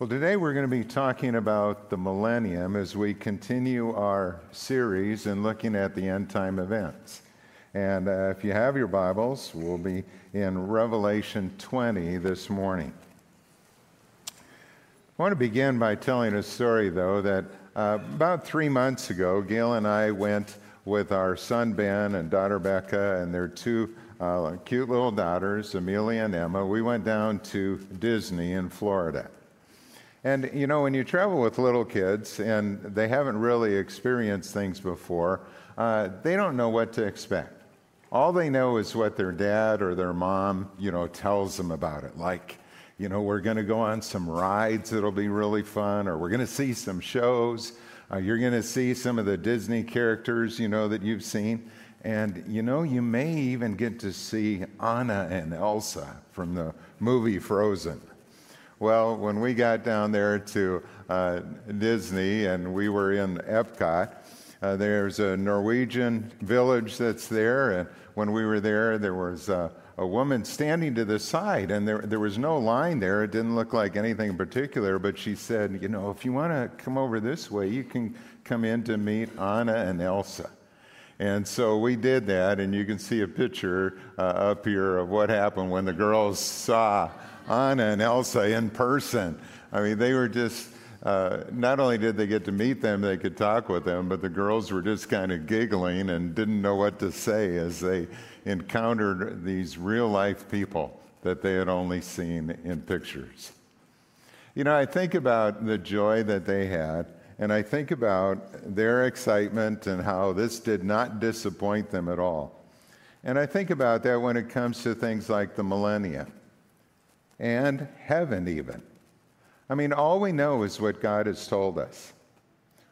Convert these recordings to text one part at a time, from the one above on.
Well, today we're going to be talking about the millennium as we continue our series and looking at the end time events. And uh, if you have your Bibles, we'll be in Revelation 20 this morning. I want to begin by telling a story, though, that uh, about three months ago, Gail and I went with our son Ben and daughter Becca and their two uh, cute little daughters, Amelia and Emma. We went down to Disney in Florida. And you know, when you travel with little kids and they haven't really experienced things before, uh, they don't know what to expect. All they know is what their dad or their mom, you know, tells them about it. Like, you know, we're going to go on some rides that'll be really fun, or we're going to see some shows. Uh, you're going to see some of the Disney characters, you know, that you've seen. And, you know, you may even get to see Anna and Elsa from the movie Frozen. Well, when we got down there to uh, Disney and we were in Epcot, uh, there's a Norwegian village that's there. And when we were there, there was a, a woman standing to the side, and there, there was no line there. It didn't look like anything in particular, but she said, You know, if you want to come over this way, you can come in to meet Anna and Elsa. And so we did that, and you can see a picture uh, up here of what happened when the girls saw Anna and Elsa in person. I mean, they were just, uh, not only did they get to meet them, they could talk with them, but the girls were just kind of giggling and didn't know what to say as they encountered these real life people that they had only seen in pictures. You know, I think about the joy that they had, and I think about their excitement and how this did not disappoint them at all. And I think about that when it comes to things like the millennium and heaven, even. I mean, all we know is what God has told us.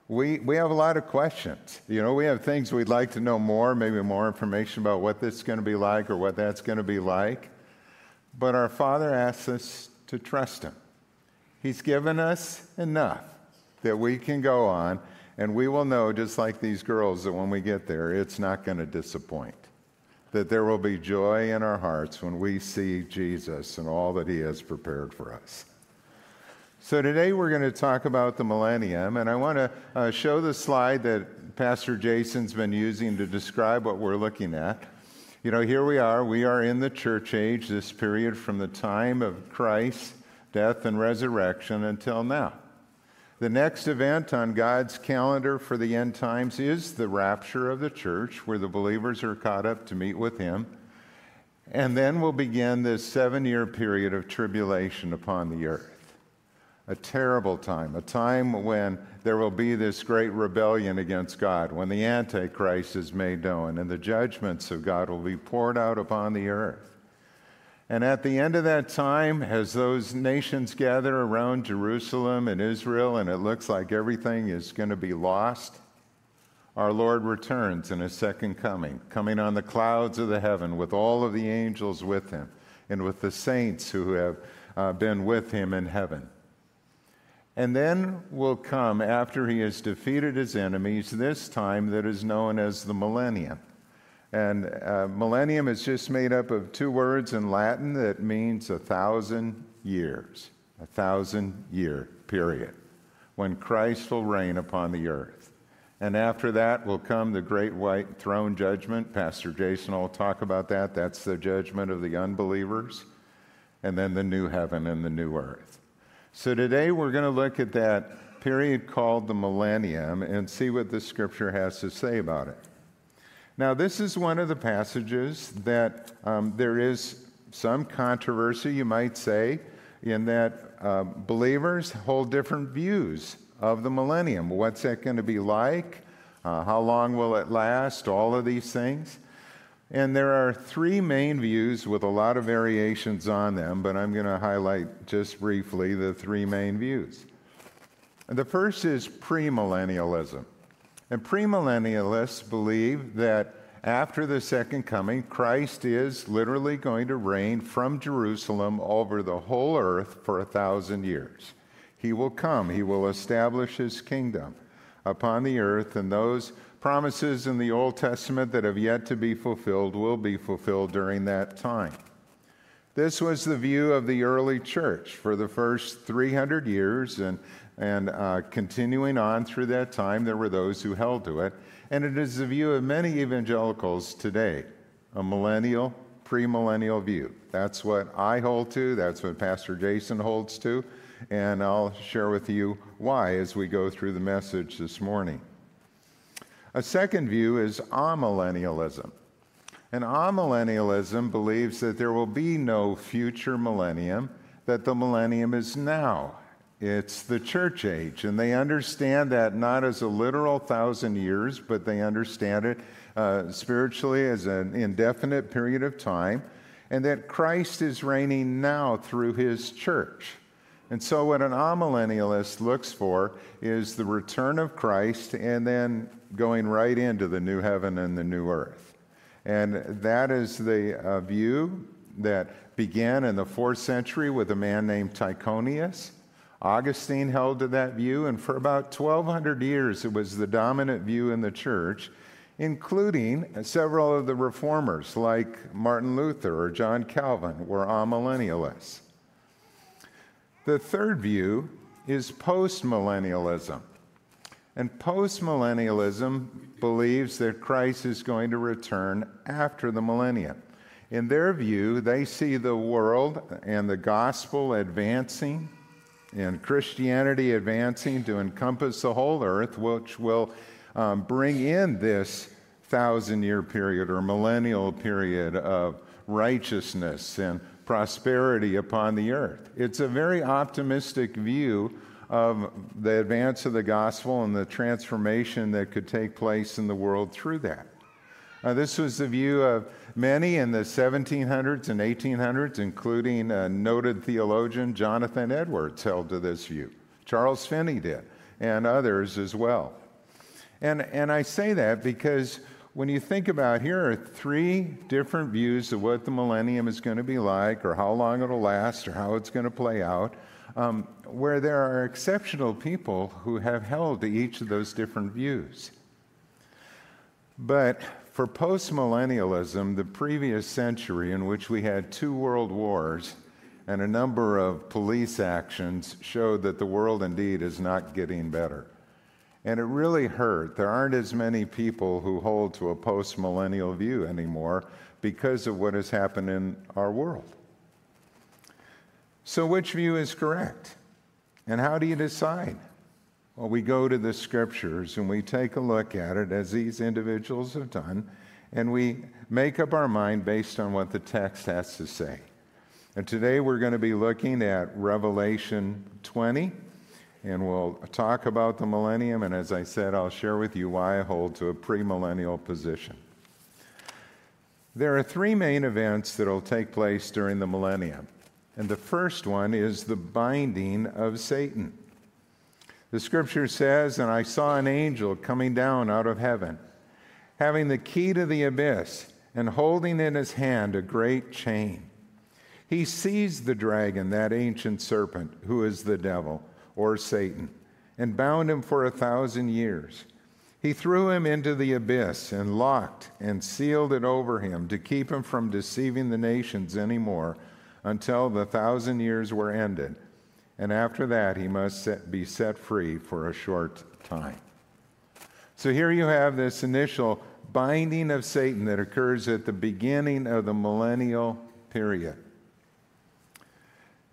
We, we have a lot of questions. You know, we have things we'd like to know more, maybe more information about what this is going to be like or what that's going to be like. But our Father asks us to trust Him. He's given us enough that we can go on, and we will know, just like these girls, that when we get there, it's not going to disappoint that there will be joy in our hearts when we see Jesus and all that he has prepared for us. So, today we're going to talk about the millennium, and I want to uh, show the slide that Pastor Jason's been using to describe what we're looking at. You know, here we are. We are in the church age, this period from the time of Christ's death and resurrection until now. The next event on God's calendar for the end times is the rapture of the church, where the believers are caught up to meet with Him. And then will begin this seven year period of tribulation upon the earth. A terrible time, a time when there will be this great rebellion against God, when the Antichrist is made known and the judgments of God will be poured out upon the earth. And at the end of that time, as those nations gather around Jerusalem and Israel, and it looks like everything is going to be lost, our Lord returns in his second coming, coming on the clouds of the heaven with all of the angels with him and with the saints who have uh, been with him in heaven. And then will come, after he has defeated his enemies, this time that is known as the millennium. And uh, millennium is just made up of two words in Latin that means a thousand years, a thousand year period, when Christ will reign upon the earth. And after that will come the great white throne judgment. Pastor Jason will talk about that. That's the judgment of the unbelievers. And then the new heaven and the new earth. So today we're going to look at that period called the millennium and see what the scripture has to say about it. Now, this is one of the passages that um, there is some controversy, you might say, in that uh, believers hold different views of the millennium. What's that going to be like? Uh, how long will it last? All of these things. And there are three main views with a lot of variations on them, but I'm going to highlight just briefly the three main views. And The first is premillennialism. And premillennialists believe that after the second coming, Christ is literally going to reign from Jerusalem over the whole earth for a thousand years. He will come, he will establish his kingdom upon the earth, and those promises in the Old Testament that have yet to be fulfilled will be fulfilled during that time. This was the view of the early church for the first 300 years, and, and uh, continuing on through that time, there were those who held to it. And it is the view of many evangelicals today a millennial, premillennial view. That's what I hold to, that's what Pastor Jason holds to, and I'll share with you why as we go through the message this morning. A second view is amillennialism. And amillennialism believes that there will be no future millennium, that the millennium is now. It's the church age. And they understand that not as a literal thousand years, but they understand it uh, spiritually as an indefinite period of time, and that Christ is reigning now through his church. And so, what an amillennialist looks for is the return of Christ and then going right into the new heaven and the new earth. And that is the uh, view that began in the fourth century with a man named Tychonius. Augustine held to that view, and for about 1,200 years it was the dominant view in the church, including several of the reformers like Martin Luther or John Calvin were amillennialists. The third view is postmillennialism. And postmillennialism believes that Christ is going to return after the millennium. In their view, they see the world and the gospel advancing and Christianity advancing to encompass the whole earth, which will um, bring in this thousand year period or millennial period of righteousness and prosperity upon the earth. It's a very optimistic view of the advance of the gospel and the transformation that could take place in the world through that. Uh, this was the view of many in the 1700s and 1800s, including a noted theologian Jonathan Edwards held to this view. Charles Finney did, and others as well. And, and I say that because when you think about here are three different views of what the millennium is going to be like, or how long it'll last, or how it's going to play out um, where there are exceptional people who have held to each of those different views. But for postmillennialism, the previous century in which we had two world wars and a number of police actions showed that the world indeed is not getting better. And it really hurt. There aren't as many people who hold to a postmillennial view anymore because of what has happened in our world. So, which view is correct? And how do you decide? Well, we go to the scriptures and we take a look at it as these individuals have done, and we make up our mind based on what the text has to say. And today we're going to be looking at Revelation 20, and we'll talk about the millennium. And as I said, I'll share with you why I hold to a premillennial position. There are three main events that will take place during the millennium. And the first one is the binding of Satan. The scripture says, And I saw an angel coming down out of heaven, having the key to the abyss, and holding in his hand a great chain. He seized the dragon, that ancient serpent, who is the devil, or Satan, and bound him for a thousand years. He threw him into the abyss and locked and sealed it over him to keep him from deceiving the nations anymore until the thousand years were ended, and after that he must set, be set free for a short time. So here you have this initial binding of Satan that occurs at the beginning of the millennial period.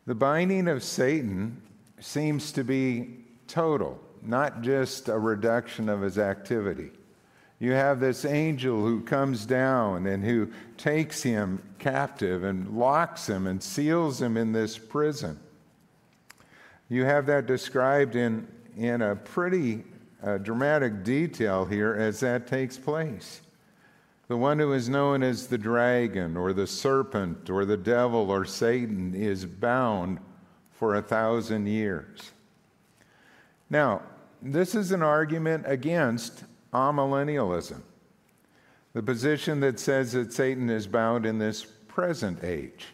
The binding of Satan seems to be total, not just a reduction of his activity. You have this angel who comes down and who takes him captive and locks him and seals him in this prison. You have that described in, in a pretty uh, dramatic detail here as that takes place. The one who is known as the dragon or the serpent or the devil or Satan is bound for a thousand years. Now, this is an argument against amillennialism, the position that says that Satan is bound in this present age.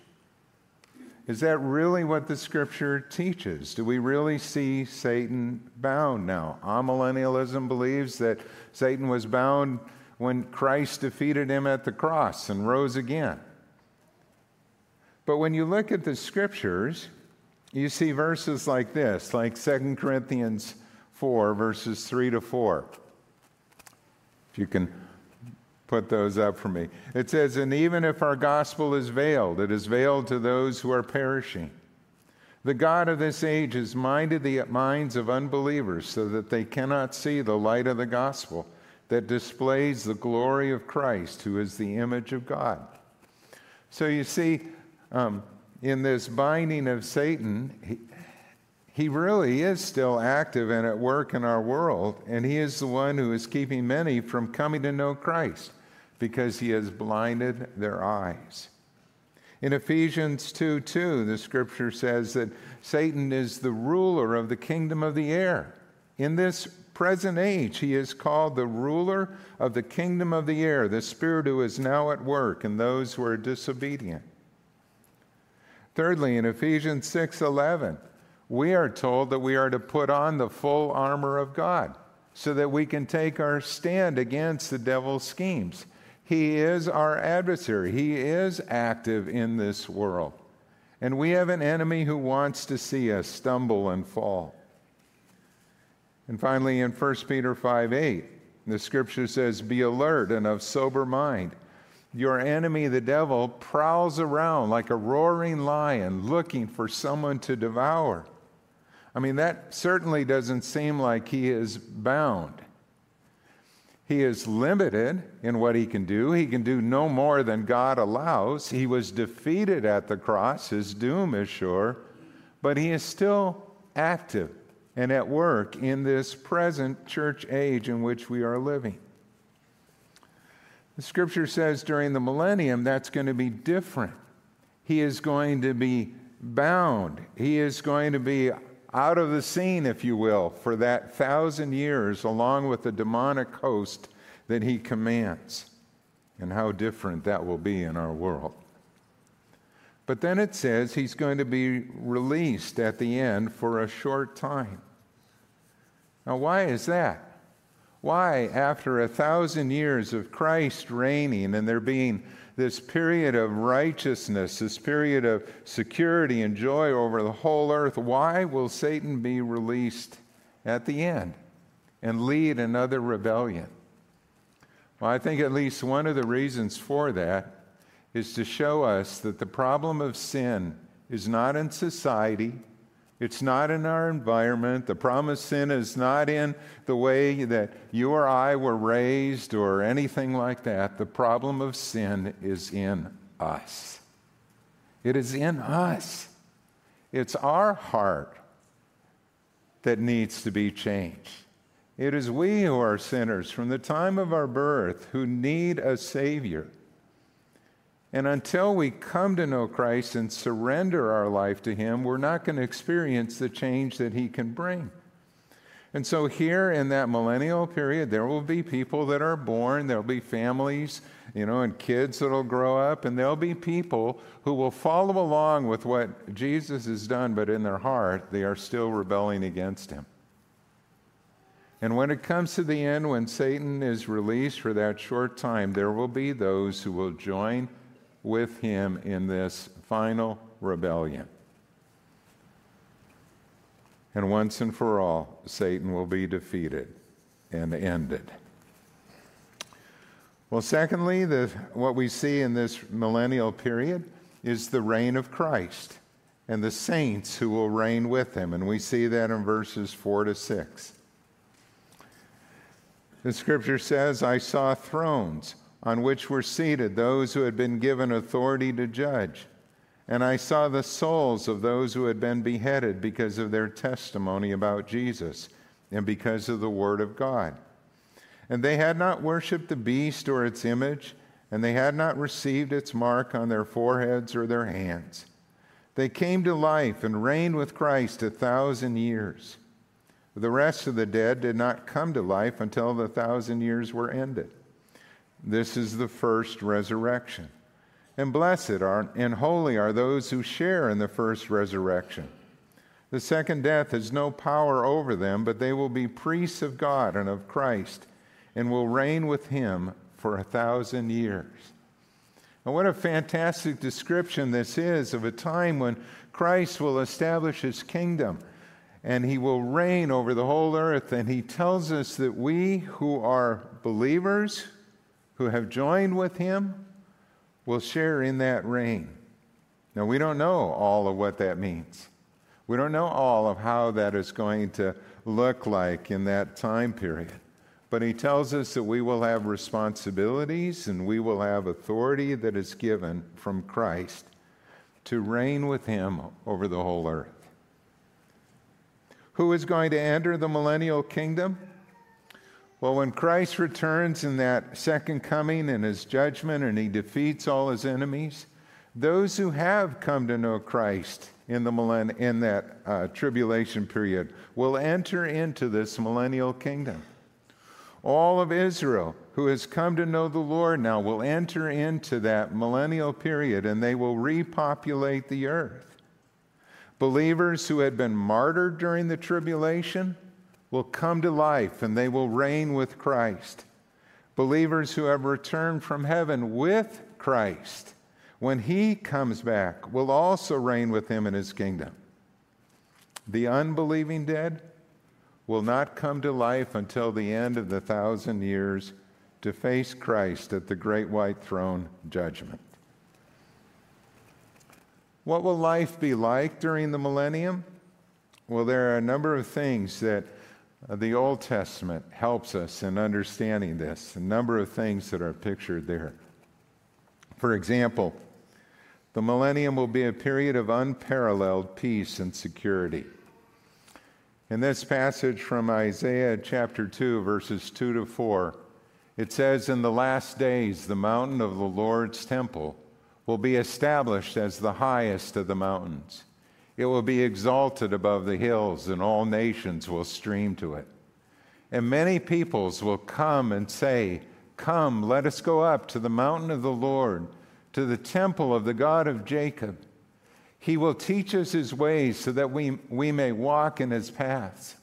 Is that really what the scripture teaches? Do we really see Satan bound now? Amillennialism believes that Satan was bound when Christ defeated him at the cross and rose again. But when you look at the scriptures, you see verses like this, like 2 Corinthians 4, verses 3 to 4. You can put those up for me. It says, And even if our gospel is veiled, it is veiled to those who are perishing. The God of this age has minded the minds of unbelievers so that they cannot see the light of the gospel that displays the glory of Christ, who is the image of God. So you see, um, in this binding of Satan, he, really is still active and at work in our world, and he is the one who is keeping many from coming to know Christ because he has blinded their eyes. In Ephesians 2 2, the scripture says that Satan is the ruler of the kingdom of the air. In this present age, he is called the ruler of the kingdom of the air, the spirit who is now at work in those who are disobedient. Thirdly, in Ephesians 6:11, we are told that we are to put on the full armor of God so that we can take our stand against the devil's schemes. He is our adversary. He is active in this world. And we have an enemy who wants to see us stumble and fall. And finally, in 1 Peter 5 8, the scripture says, Be alert and of sober mind. Your enemy, the devil, prowls around like a roaring lion looking for someone to devour. I mean, that certainly doesn't seem like he is bound. He is limited in what he can do. He can do no more than God allows. He was defeated at the cross. His doom is sure, but he is still active and at work in this present church age in which we are living. The scripture says during the millennium that's going to be different. He is going to be bound, he is going to be out of the scene, if you will, for that thousand years, along with the demonic host that he commands. And how different that will be in our world. But then it says he's going to be released at the end for a short time. Now, why is that? Why, after a thousand years of Christ reigning and there being this period of righteousness, this period of security and joy over the whole earth, why will Satan be released at the end and lead another rebellion? Well, I think at least one of the reasons for that is to show us that the problem of sin is not in society, it's not in our environment. The problem of sin is not in the way that you or I were raised or anything like that. The problem of sin is in us. It is in us. It's our heart that needs to be changed. It is we who are sinners from the time of our birth who need a Savior. And until we come to know Christ and surrender our life to Him, we're not going to experience the change that He can bring. And so, here in that millennial period, there will be people that are born, there'll be families, you know, and kids that'll grow up, and there'll be people who will follow along with what Jesus has done, but in their heart, they are still rebelling against Him. And when it comes to the end, when Satan is released for that short time, there will be those who will join with him in this final rebellion. And once and for all, Satan will be defeated and ended. Well, secondly, the, what we see in this millennial period is the reign of Christ and the saints who will reign with him. And we see that in verses 4 to 6. The scripture says, I saw thrones on which were seated those who had been given authority to judge. And I saw the souls of those who had been beheaded because of their testimony about Jesus and because of the Word of God. And they had not worshiped the beast or its image, and they had not received its mark on their foreheads or their hands. They came to life and reigned with Christ a thousand years. The rest of the dead did not come to life until the thousand years were ended. This is the first resurrection. And blessed are and holy are those who share in the first resurrection. The second death has no power over them, but they will be priests of God and of Christ and will reign with him for a thousand years. And what a fantastic description this is of a time when Christ will establish his kingdom and he will reign over the whole earth. And he tells us that we who are believers, who have joined with him, will share in that reign. Now, we don't know all of what that means. We don't know all of how that is going to look like in that time period. But he tells us that we will have responsibilities and we will have authority that is given from Christ to reign with him over the whole earth. Who is going to enter the millennial kingdom? Well, when Christ returns in that second coming in his judgment and he defeats all his enemies, those who have come to know Christ in, the millenn- in that uh, tribulation period will enter into this millennial kingdom. All of Israel who has come to know the Lord now will enter into that millennial period and they will repopulate the earth. Believers who had been martyred during the tribulation will come to life and they will reign with Christ. Believers who have returned from heaven with Christ, when he comes back, will also reign with him in his kingdom. The unbelieving dead will not come to life until the end of the thousand years to face Christ at the great white throne judgment. What will life be like during the millennium? Well, there are a number of things that Uh, the Old Testament helps us in understanding this, a number of things that are pictured there. For example, the millennium will be a period of unparalleled peace and security. In this passage from Isaiah chapter 2, verses 2 to 4, it says, In the last days, the mountain of the Lord's temple will be established as the highest of the mountains. It will be exalted above the hills, and all nations will stream to it. And many peoples will come and say, Come, let us go up to the mountain of the Lord, to the temple of the God of Jacob. He will teach us his ways so that we, we may walk in his paths.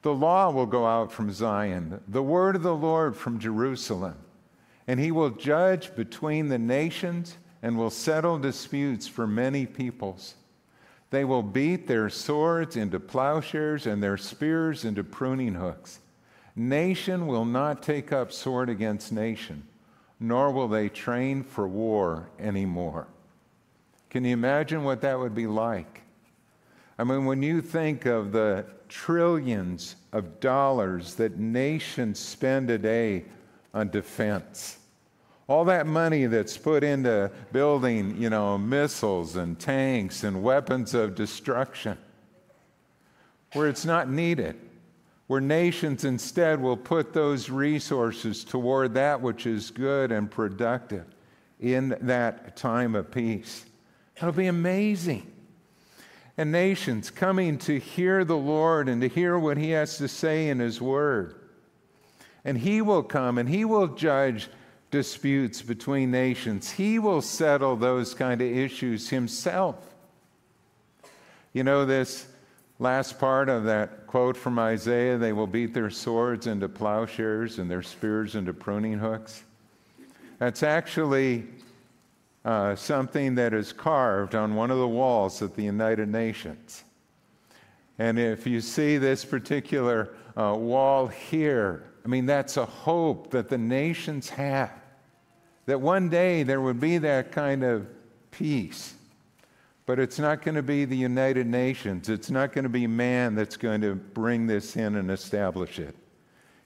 The law will go out from Zion, the word of the Lord from Jerusalem. And he will judge between the nations and will settle disputes for many peoples. They will beat their swords into plowshares and their spears into pruning hooks. Nation will not take up sword against nation, nor will they train for war anymore. Can you imagine what that would be like? I mean, when you think of the trillions of dollars that nations spend a day on defense, all that money that's put into building, you know, missiles and tanks and weapons of destruction, where it's not needed, where nations instead will put those resources toward that which is good and productive in that time of peace. It'll be amazing. And nations coming to hear the Lord and to hear what He has to say in His Word. And He will come and He will judge disputes between nations. He will settle those kind of issues Himself. You know, this last part of that quote from Isaiah they will beat their swords into plowshares and their spears into pruning hooks. That's actually uh, something that is carved on one of the walls at the United Nations. And if you see this particular uh, wall here, I mean, that's a hope that the nations have. That one day there would be that kind of peace. But it's not going to be the United Nations. It's not going to be man that's going to bring this in and establish it.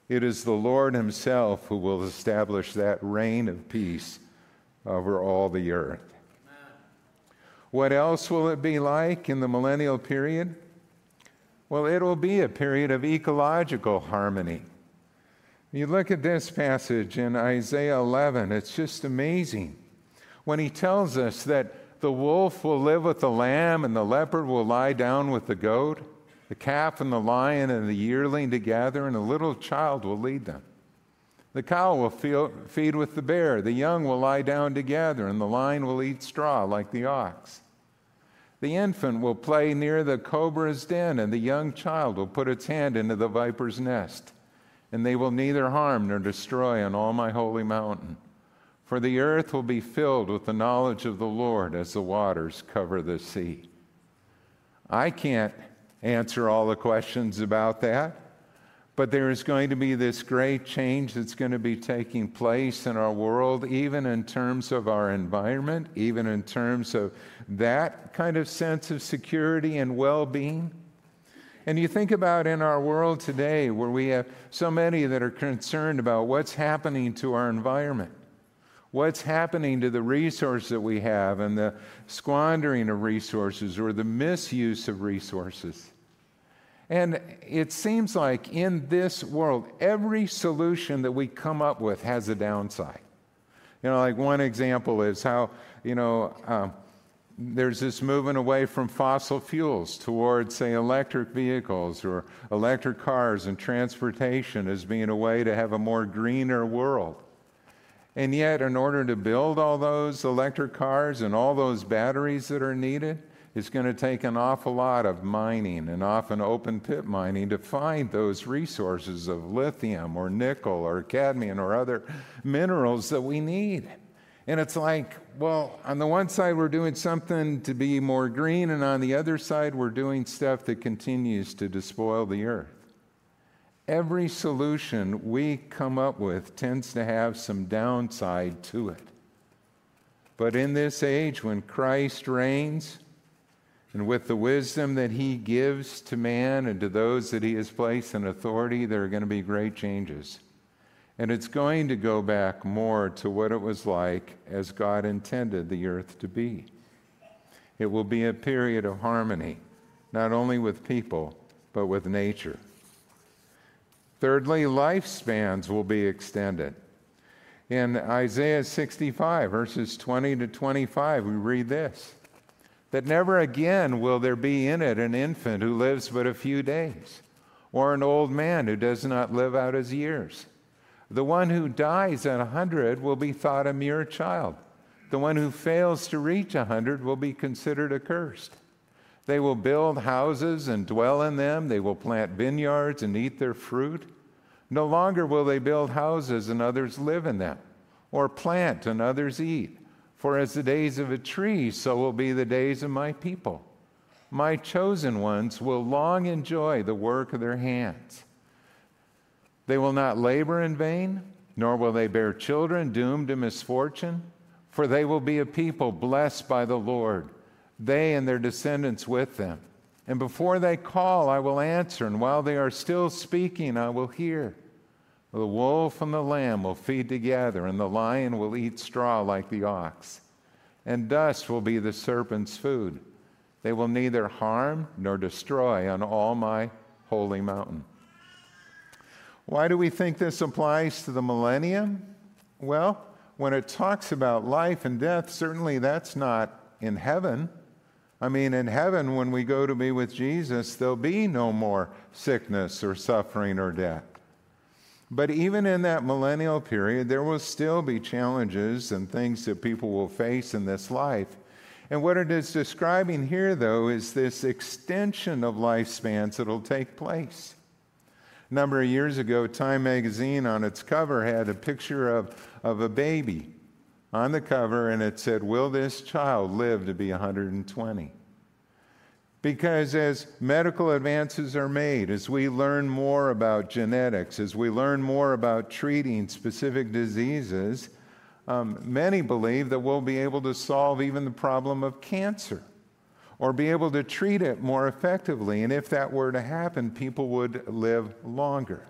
It is the Lord Himself who will establish that reign of peace over all the earth. What else will it be like in the millennial period? Well, it will be a period of ecological harmony. You look at this passage in Isaiah 11, it's just amazing. When he tells us that the wolf will live with the lamb and the leopard will lie down with the goat, the calf and the lion and the yearling together, and a little child will lead them. The cow will feel, feed with the bear, the young will lie down together, and the lion will eat straw like the ox. The infant will play near the cobra's den, and the young child will put its hand into the viper's nest. And they will neither harm nor destroy on all my holy mountain. for the earth will be filled with the knowledge of the Lord as the waters cover the sea. I can't answer all the questions about that, but there is going to be this great change that's going to be taking place in our world, even in terms of our environment, even in terms of that kind of sense of security and well being. And you think about in our world today where we have so many that are concerned about what's happening to our environment, what's happening to the resources that we have, and the squandering of resources or the misuse of resources. And it seems like in this world, every solution that we come up with has a downside. You know, like one example is how, you know, um, there's this movement away from fossil fuels towards, say, electric vehicles or electric cars and transportation as being a way to have a more greener world. And yet, in order to build all those electric cars and all those batteries that are needed, it's going to take an awful lot of mining and often open pit mining to find those resources of lithium or nickel or cadmium or other minerals that we need. And it's like, well, on the one side, we're doing something to be more green, and on the other side, we're doing stuff that continues to despoil the earth. Every solution we come up with tends to have some downside to it. But in this age, when Christ reigns, and with the wisdom that he gives to man and to those that he has placed in authority, there are going to be great changes. And it's going to go back more to what it was like as God intended the earth to be. It will be a period of harmony, not only with people, but with nature. Thirdly, lifespans will be extended. In Isaiah 65, verses 20 to 25, we read this that never again will there be in it an infant who lives but a few days, or an old man who does not live out his years. The one who dies at a 100 will be thought a mere child. The one who fails to reach a 100 will be considered accursed. They will build houses and dwell in them. They will plant vineyards and eat their fruit. No longer will they build houses and others live in them, or plant and others eat. For as the days of a tree, so will be the days of my people. My chosen ones will long enjoy the work of their hands. They will not labor in vain, nor will they bear children doomed to misfortune, for they will be a people blessed by the Lord, they and their descendants with them. And before they call, I will answer, and while they are still speaking, I will hear. The wolf and the lamb will feed together, and the lion will eat straw like the ox, and dust will be the serpent's food. They will neither harm nor destroy on all my holy mountain. Why do we think this applies to the millennium? Well, when it talks about life and death, certainly that's not in heaven. I mean, in heaven, when we go to be with Jesus, there'll be no more sickness or suffering or death. But even in that millennial period, there will still be challenges and things that people will face in this life. And what it is describing here, though, is this extension of lifespans that will take place. Number of years ago, Time magazine on its cover had a picture of, of a baby on the cover, and it said, Will this child live to be 120? Because as medical advances are made, as we learn more about genetics, as we learn more about treating specific diseases, um, many believe that we'll be able to solve even the problem of cancer or be able to treat it more effectively. And if that were to happen, people would live longer.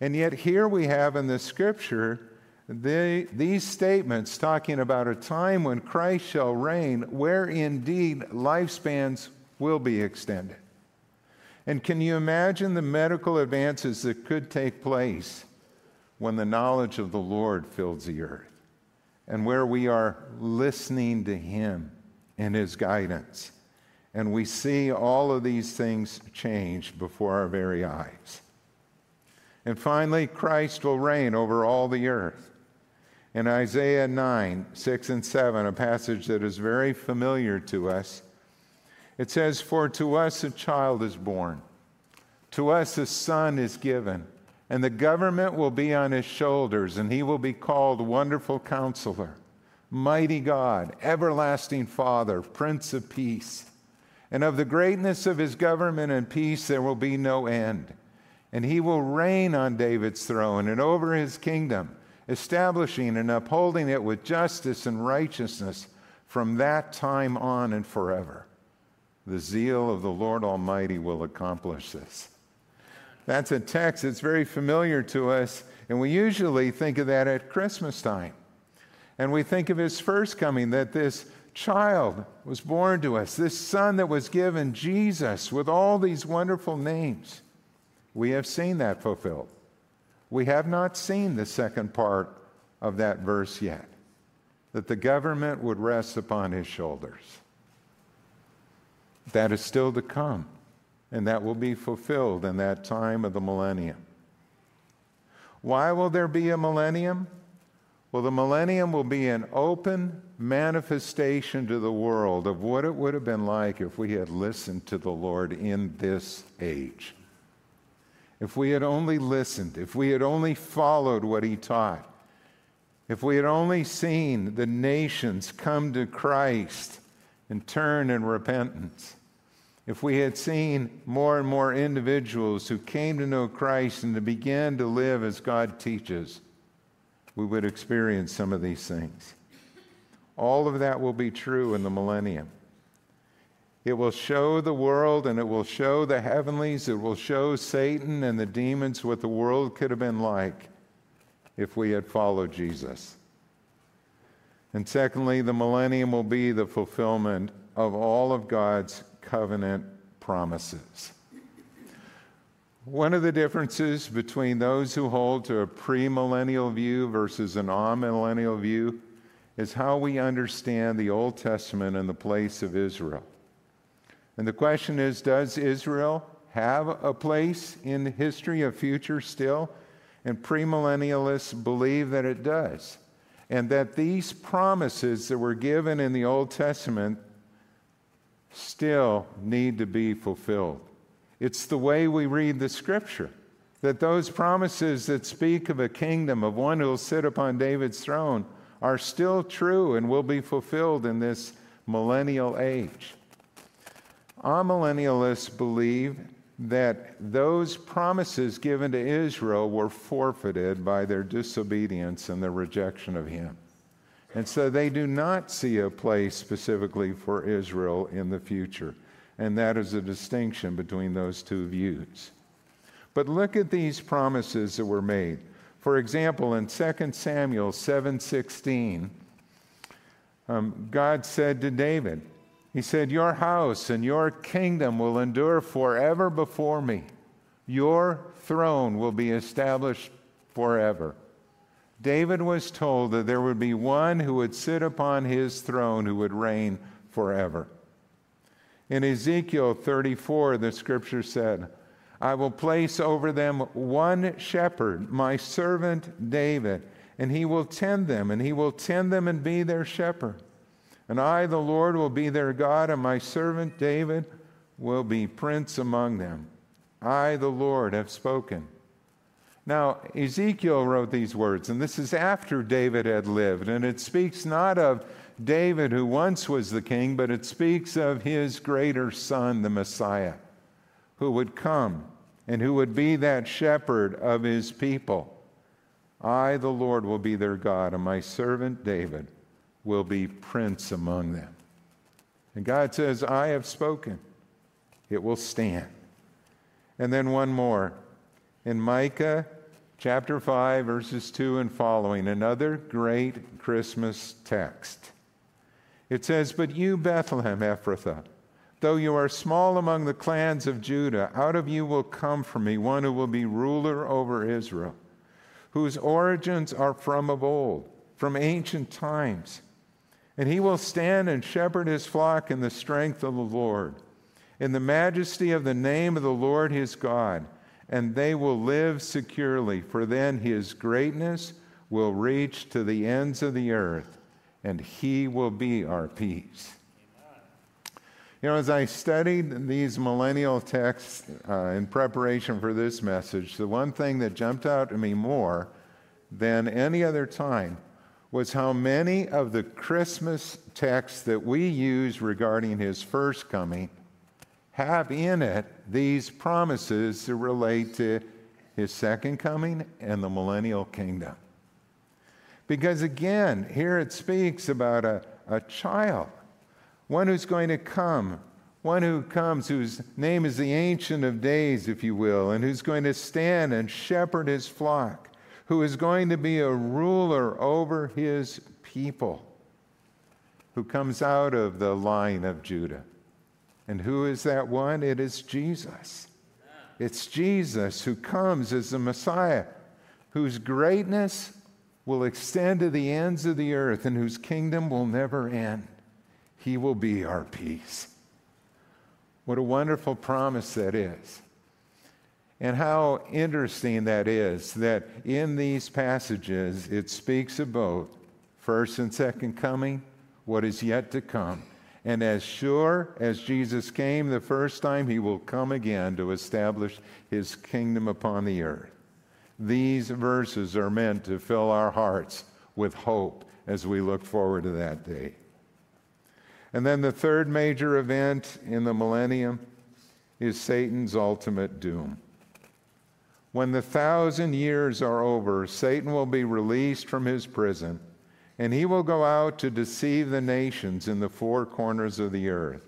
And yet, here we have in the scripture the, these statements talking about a time when Christ shall reign, where indeed lifespans will be extended. And can you imagine the medical advances that could take place when the knowledge of the Lord fills the earth and where we are listening to Him? And His guidance. And we see all of these things change before our very eyes. And finally, Christ will reign over all the earth. In Isaiah 9, 6 and 7, a passage that is very familiar to us, it says, For to us a child is born, to us a son is given and the government will be on his shoulders, and he will be called Wonderful Counselor, Mighty God, Everlasting Father, Prince of Peace. And of the greatness of his government and peace there will be no end. And he will reign on David's throne and over his kingdom, establishing and upholding it with justice and righteousness from that time on and forever. The zeal of the Lord Almighty will accomplish this. That's a text that's very familiar to us, and we usually think of that at Christmas time. And we think of his first coming, that this child was born to us, this son that was given, Jesus, with all these wonderful names. We have seen that fulfilled. We have not seen the second part of that verse yet that the government would rest upon his shoulders. That is still to come and that will be fulfilled in that time of the millennium. Why will there be a millennium? Well, the millennium will be an open manifestation to the world of what it would have been like if we had listened to the Lord in this age. If we had only listened, if we had only followed what he taught, if we had only seen the nations come to Christ and turn in repentance if we had seen more and more individuals who came to know Christ and to begin to live as God teaches, we would experience some of these things. All of that will be true in the millennium. It will show the world and it will show the heavenlies, it will show Satan and the demons what the world could have been like if we had followed Jesus. And secondly, the millennium will be the fulfillment of all of God's covenant promises. One of the differences between those who hold to a premillennial view versus an amillennial view is how we understand the Old Testament and the place of Israel. And the question is Does Israel have a place in the history, of future still? And premillennialists believe that it does. And that these promises that were given in the Old Testament still need to be fulfilled. It's the way we read the scripture that those promises that speak of a kingdom, of one who will sit upon David's throne, are still true and will be fulfilled in this millennial age. Amillennialists believe that those promises given to Israel were forfeited by their disobedience and their rejection of Him. And so they do not see a place specifically for Israel in the future. And that is a distinction between those two views. But look at these promises that were made. For example, in 2 Samuel 7:16, um, God said to David, He said, Your house and your kingdom will endure forever before me. Your throne will be established forever. David was told that there would be one who would sit upon his throne who would reign forever. In Ezekiel 34, the scripture said, I will place over them one shepherd, my servant David, and he will tend them, and he will tend them and be their shepherd. And I, the Lord, will be their God, and my servant David will be prince among them. I, the Lord, have spoken. Now, Ezekiel wrote these words, and this is after David had lived, and it speaks not of David, who once was the king, but it speaks of his greater son, the Messiah, who would come and who would be that shepherd of his people. I, the Lord, will be their God, and my servant David will be prince among them. And God says, I have spoken. It will stand. And then one more in Micah chapter 5, verses 2 and following, another great Christmas text. It says, But you, Bethlehem Ephrathah, though you are small among the clans of Judah, out of you will come for me one who will be ruler over Israel, whose origins are from of old, from ancient times. And he will stand and shepherd his flock in the strength of the Lord, in the majesty of the name of the Lord his God and they will live securely, for then his greatness will reach to the ends of the earth, and he will be our peace. You know, as I studied these millennial texts uh, in preparation for this message, the one thing that jumped out to me more than any other time was how many of the Christmas texts that we use regarding his first coming have in it these promises that relate to his second coming and the millennial kingdom. Because again, here it speaks about a, a child one who's going to come, one who comes, whose name is the Ancient of Days, if you will, and who's going to stand and shepherd his flock, who is going to be a ruler over his people, who comes out of the line of Judah. And who is that one? It is Jesus. It's Jesus who comes as the Messiah, whose greatness will extend to the ends of the earth and whose kingdom will never end. He will be our peace. What a wonderful promise that is. And how interesting that is that in these passages it speaks of both first and second coming, what is yet to come. And as sure as Jesus came the first time, he will come again to establish his kingdom upon the earth. These verses are meant to fill our hearts with hope as we look forward to that day. And then the third major event in the millennium is Satan's ultimate doom. When the thousand years are over, Satan will be released from his prison, and he will go out to deceive the nations in the four corners of the earth,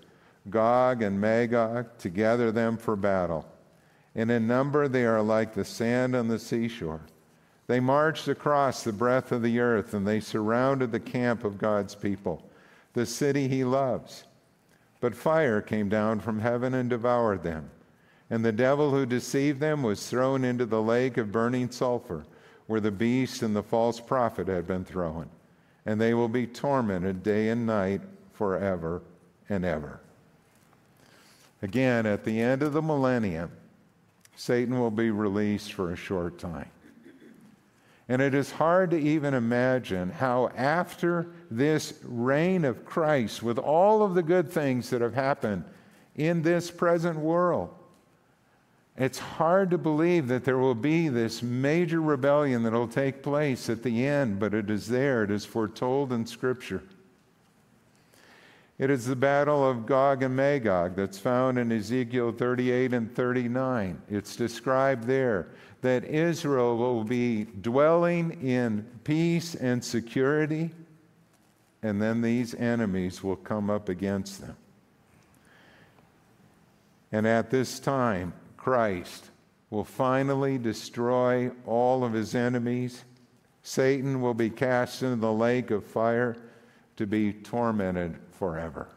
Gog and Magog, to gather them for battle. And in number they are like the sand on the seashore. They marched across the breadth of the earth, and they surrounded the camp of God's people the city he loves. But fire came down from heaven and devoured them. And the devil who deceived them was thrown into the lake of burning sulfur, where the beast and the false prophet had been thrown. And they will be tormented day and night forever and ever. Again, at the end of the millennium, Satan will be released for a short time. And it is hard to even imagine how, after this reign of Christ, with all of the good things that have happened in this present world, it's hard to believe that there will be this major rebellion that will take place at the end, but it is there. It is foretold in Scripture. It is the battle of Gog and Magog that's found in Ezekiel 38 and 39. It's described there that Israel will be dwelling in peace and security, and then these enemies will come up against them. And at this time, Christ will finally destroy all of his enemies. Satan will be cast into the lake of fire to be tormented forever.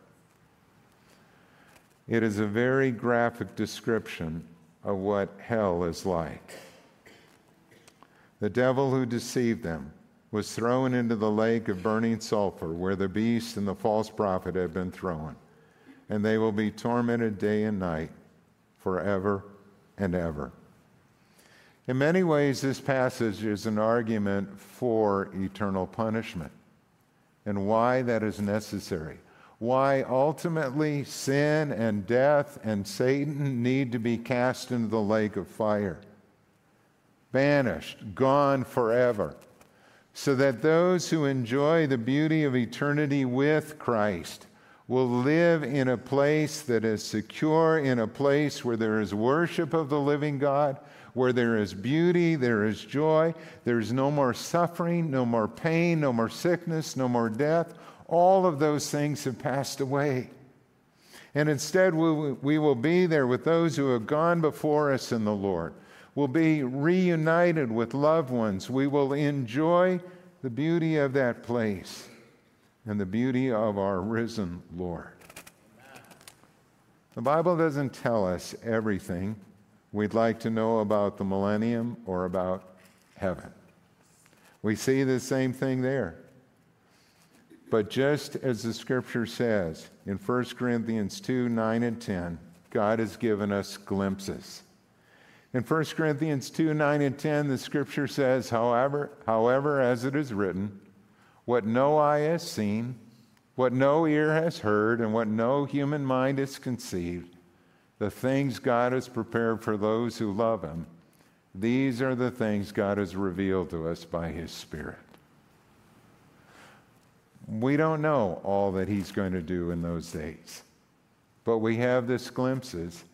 It is a very graphic description of what hell is like. The devil who deceived them was thrown into the lake of burning sulfur where the beast and the false prophet had been thrown. And they will be tormented day and night forever and ever. In many ways, this passage is an argument for eternal punishment and why that is necessary. Why ultimately sin and death and Satan need to be cast into the lake of fire banished, gone forever, so that those who enjoy the beauty of eternity with Christ will live in a place that is secure, in a place where there is worship of the living God, where there is beauty, there is joy, there's no more suffering, no more pain, no more sickness, no more death. All of those things have passed away. And instead, we will be there with those who have gone before us in the Lord We'll be reunited with loved ones. We will enjoy the beauty of that place and the beauty of our risen Lord. The Bible doesn't tell us everything we'd like to know about the millennium or about heaven. We see the same thing there. But just as the scripture says in 1 Corinthians 2 9 and 10, God has given us glimpses. In 1 Corinthians 2 9 and 10, the scripture says, however, however, as it is written, what no eye has seen, what no ear has heard and what no human mind has conceived, the things God has prepared for those who love Him, these are the things God has revealed to us by His Spirit. We don't know all that He's going to do in those days, but we have this glimpses,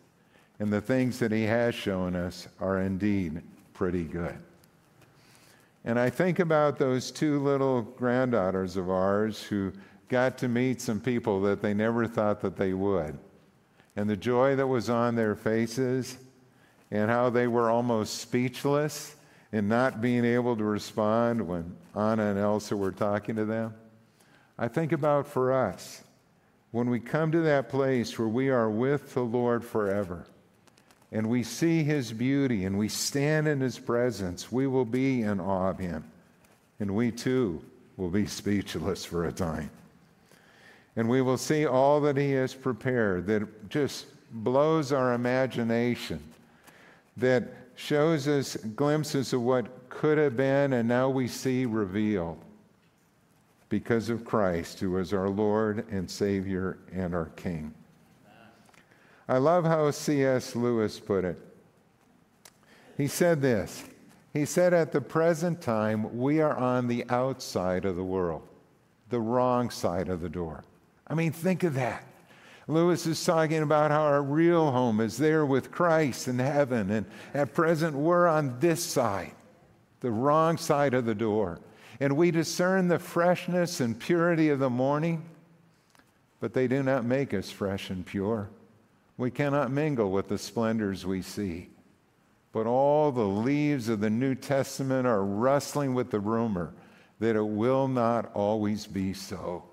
and the things that He has shown us are indeed pretty good. And I think about those two little granddaughters of ours who got to meet some people that they never thought that they would. And the joy that was on their faces, and how they were almost speechless in not being able to respond when Anna and Elsa were talking to them. I think about for us, when we come to that place where we are with the Lord forever, and we see his beauty and we stand in his presence, we will be in awe of him. And we too will be speechless for a time. And we will see all that he has prepared that just blows our imagination, that shows us glimpses of what could have been and now we see revealed because of Christ, who is our Lord and Savior and our King. I love how C.S. Lewis put it. He said this He said, At the present time, we are on the outside of the world, the wrong side of the door. I mean, think of that. Lewis is talking about how our real home is there with Christ in heaven, and at present we're on this side, the wrong side of the door. And we discern the freshness and purity of the morning, but they do not make us fresh and pure. We cannot mingle with the splendors we see. But all the leaves of the New Testament are rustling with the rumor that it will not always be so.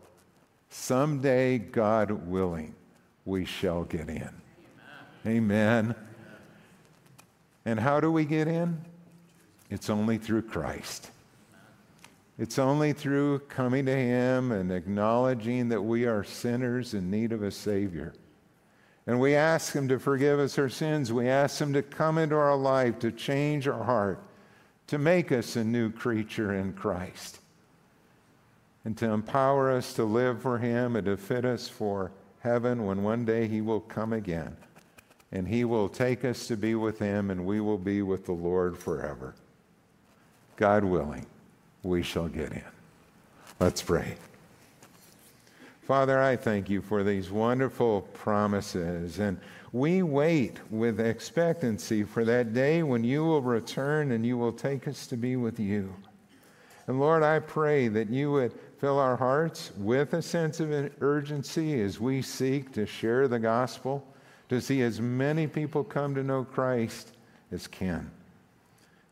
Someday, God willing, we shall get in. Amen. Amen. And how do we get in? It's only through Christ. It's only through coming to Him and acknowledging that we are sinners in need of a Savior. And we ask Him to forgive us our sins. We ask Him to come into our life, to change our heart, to make us a new creature in Christ and to empower us to live for Him and to fit us for heaven when one day He will come again. And He will take us to be with Him, and we will be with the Lord forever. God willing, we shall get in. Let's pray. Father, I thank you for these wonderful promises. And we wait with expectancy for that day when you will return and you will take us to be with you. And Lord, I pray that you would fill our hearts with a sense of urgency as we seek to share the gospel, to see as many people come to know Christ as can.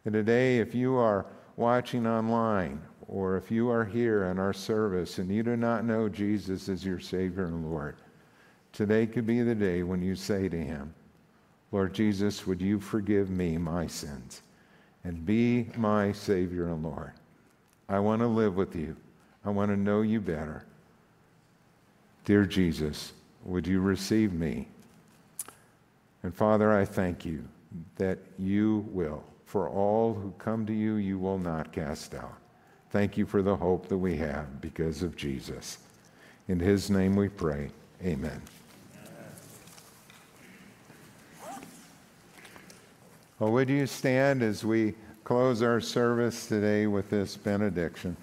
And today, if you are watching online, or if you are here in our service and you do not know Jesus as your Savior and Lord, today could be the day when you say to Him, Lord Jesus, would you forgive me my sins and be my Savior and Lord? I want to live with you. I want to know you better. Dear Jesus, would you receive me? And Father, I thank you that you will. For all who come to you, you will not cast out. Thank you for the hope that we have because of Jesus. In his name we pray. Amen. Well, would you stand as we close our service today with this benediction?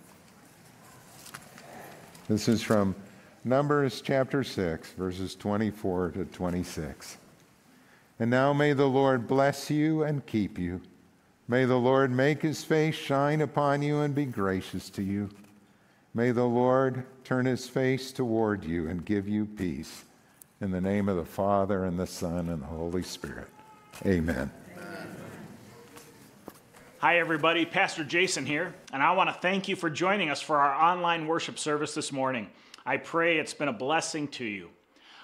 This is from Numbers chapter 6, verses 24 to 26. And now may the Lord bless you and keep you. May the Lord make his face shine upon you and be gracious to you. May the Lord turn his face toward you and give you peace. In the name of the Father, and the Son, and the Holy Spirit. Amen. Hi, everybody. Pastor Jason here, and I want to thank you for joining us for our online worship service this morning. I pray it's been a blessing to you.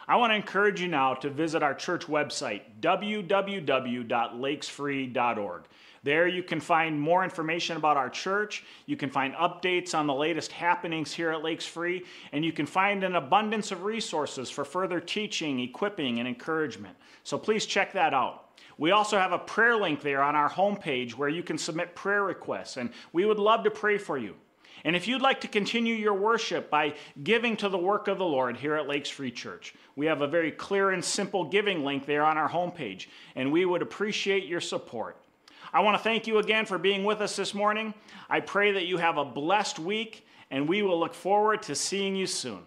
I want to encourage you now to visit our church website, www.lakesfree.org. There you can find more information about our church, you can find updates on the latest happenings here at Lakes Free, and you can find an abundance of resources for further teaching, equipping, and encouragement. So please check that out. We also have a prayer link there on our homepage where you can submit prayer requests, and we would love to pray for you. And if you'd like to continue your worship by giving to the work of the Lord here at Lakes Free Church, we have a very clear and simple giving link there on our homepage, and we would appreciate your support. I want to thank you again for being with us this morning. I pray that you have a blessed week, and we will look forward to seeing you soon.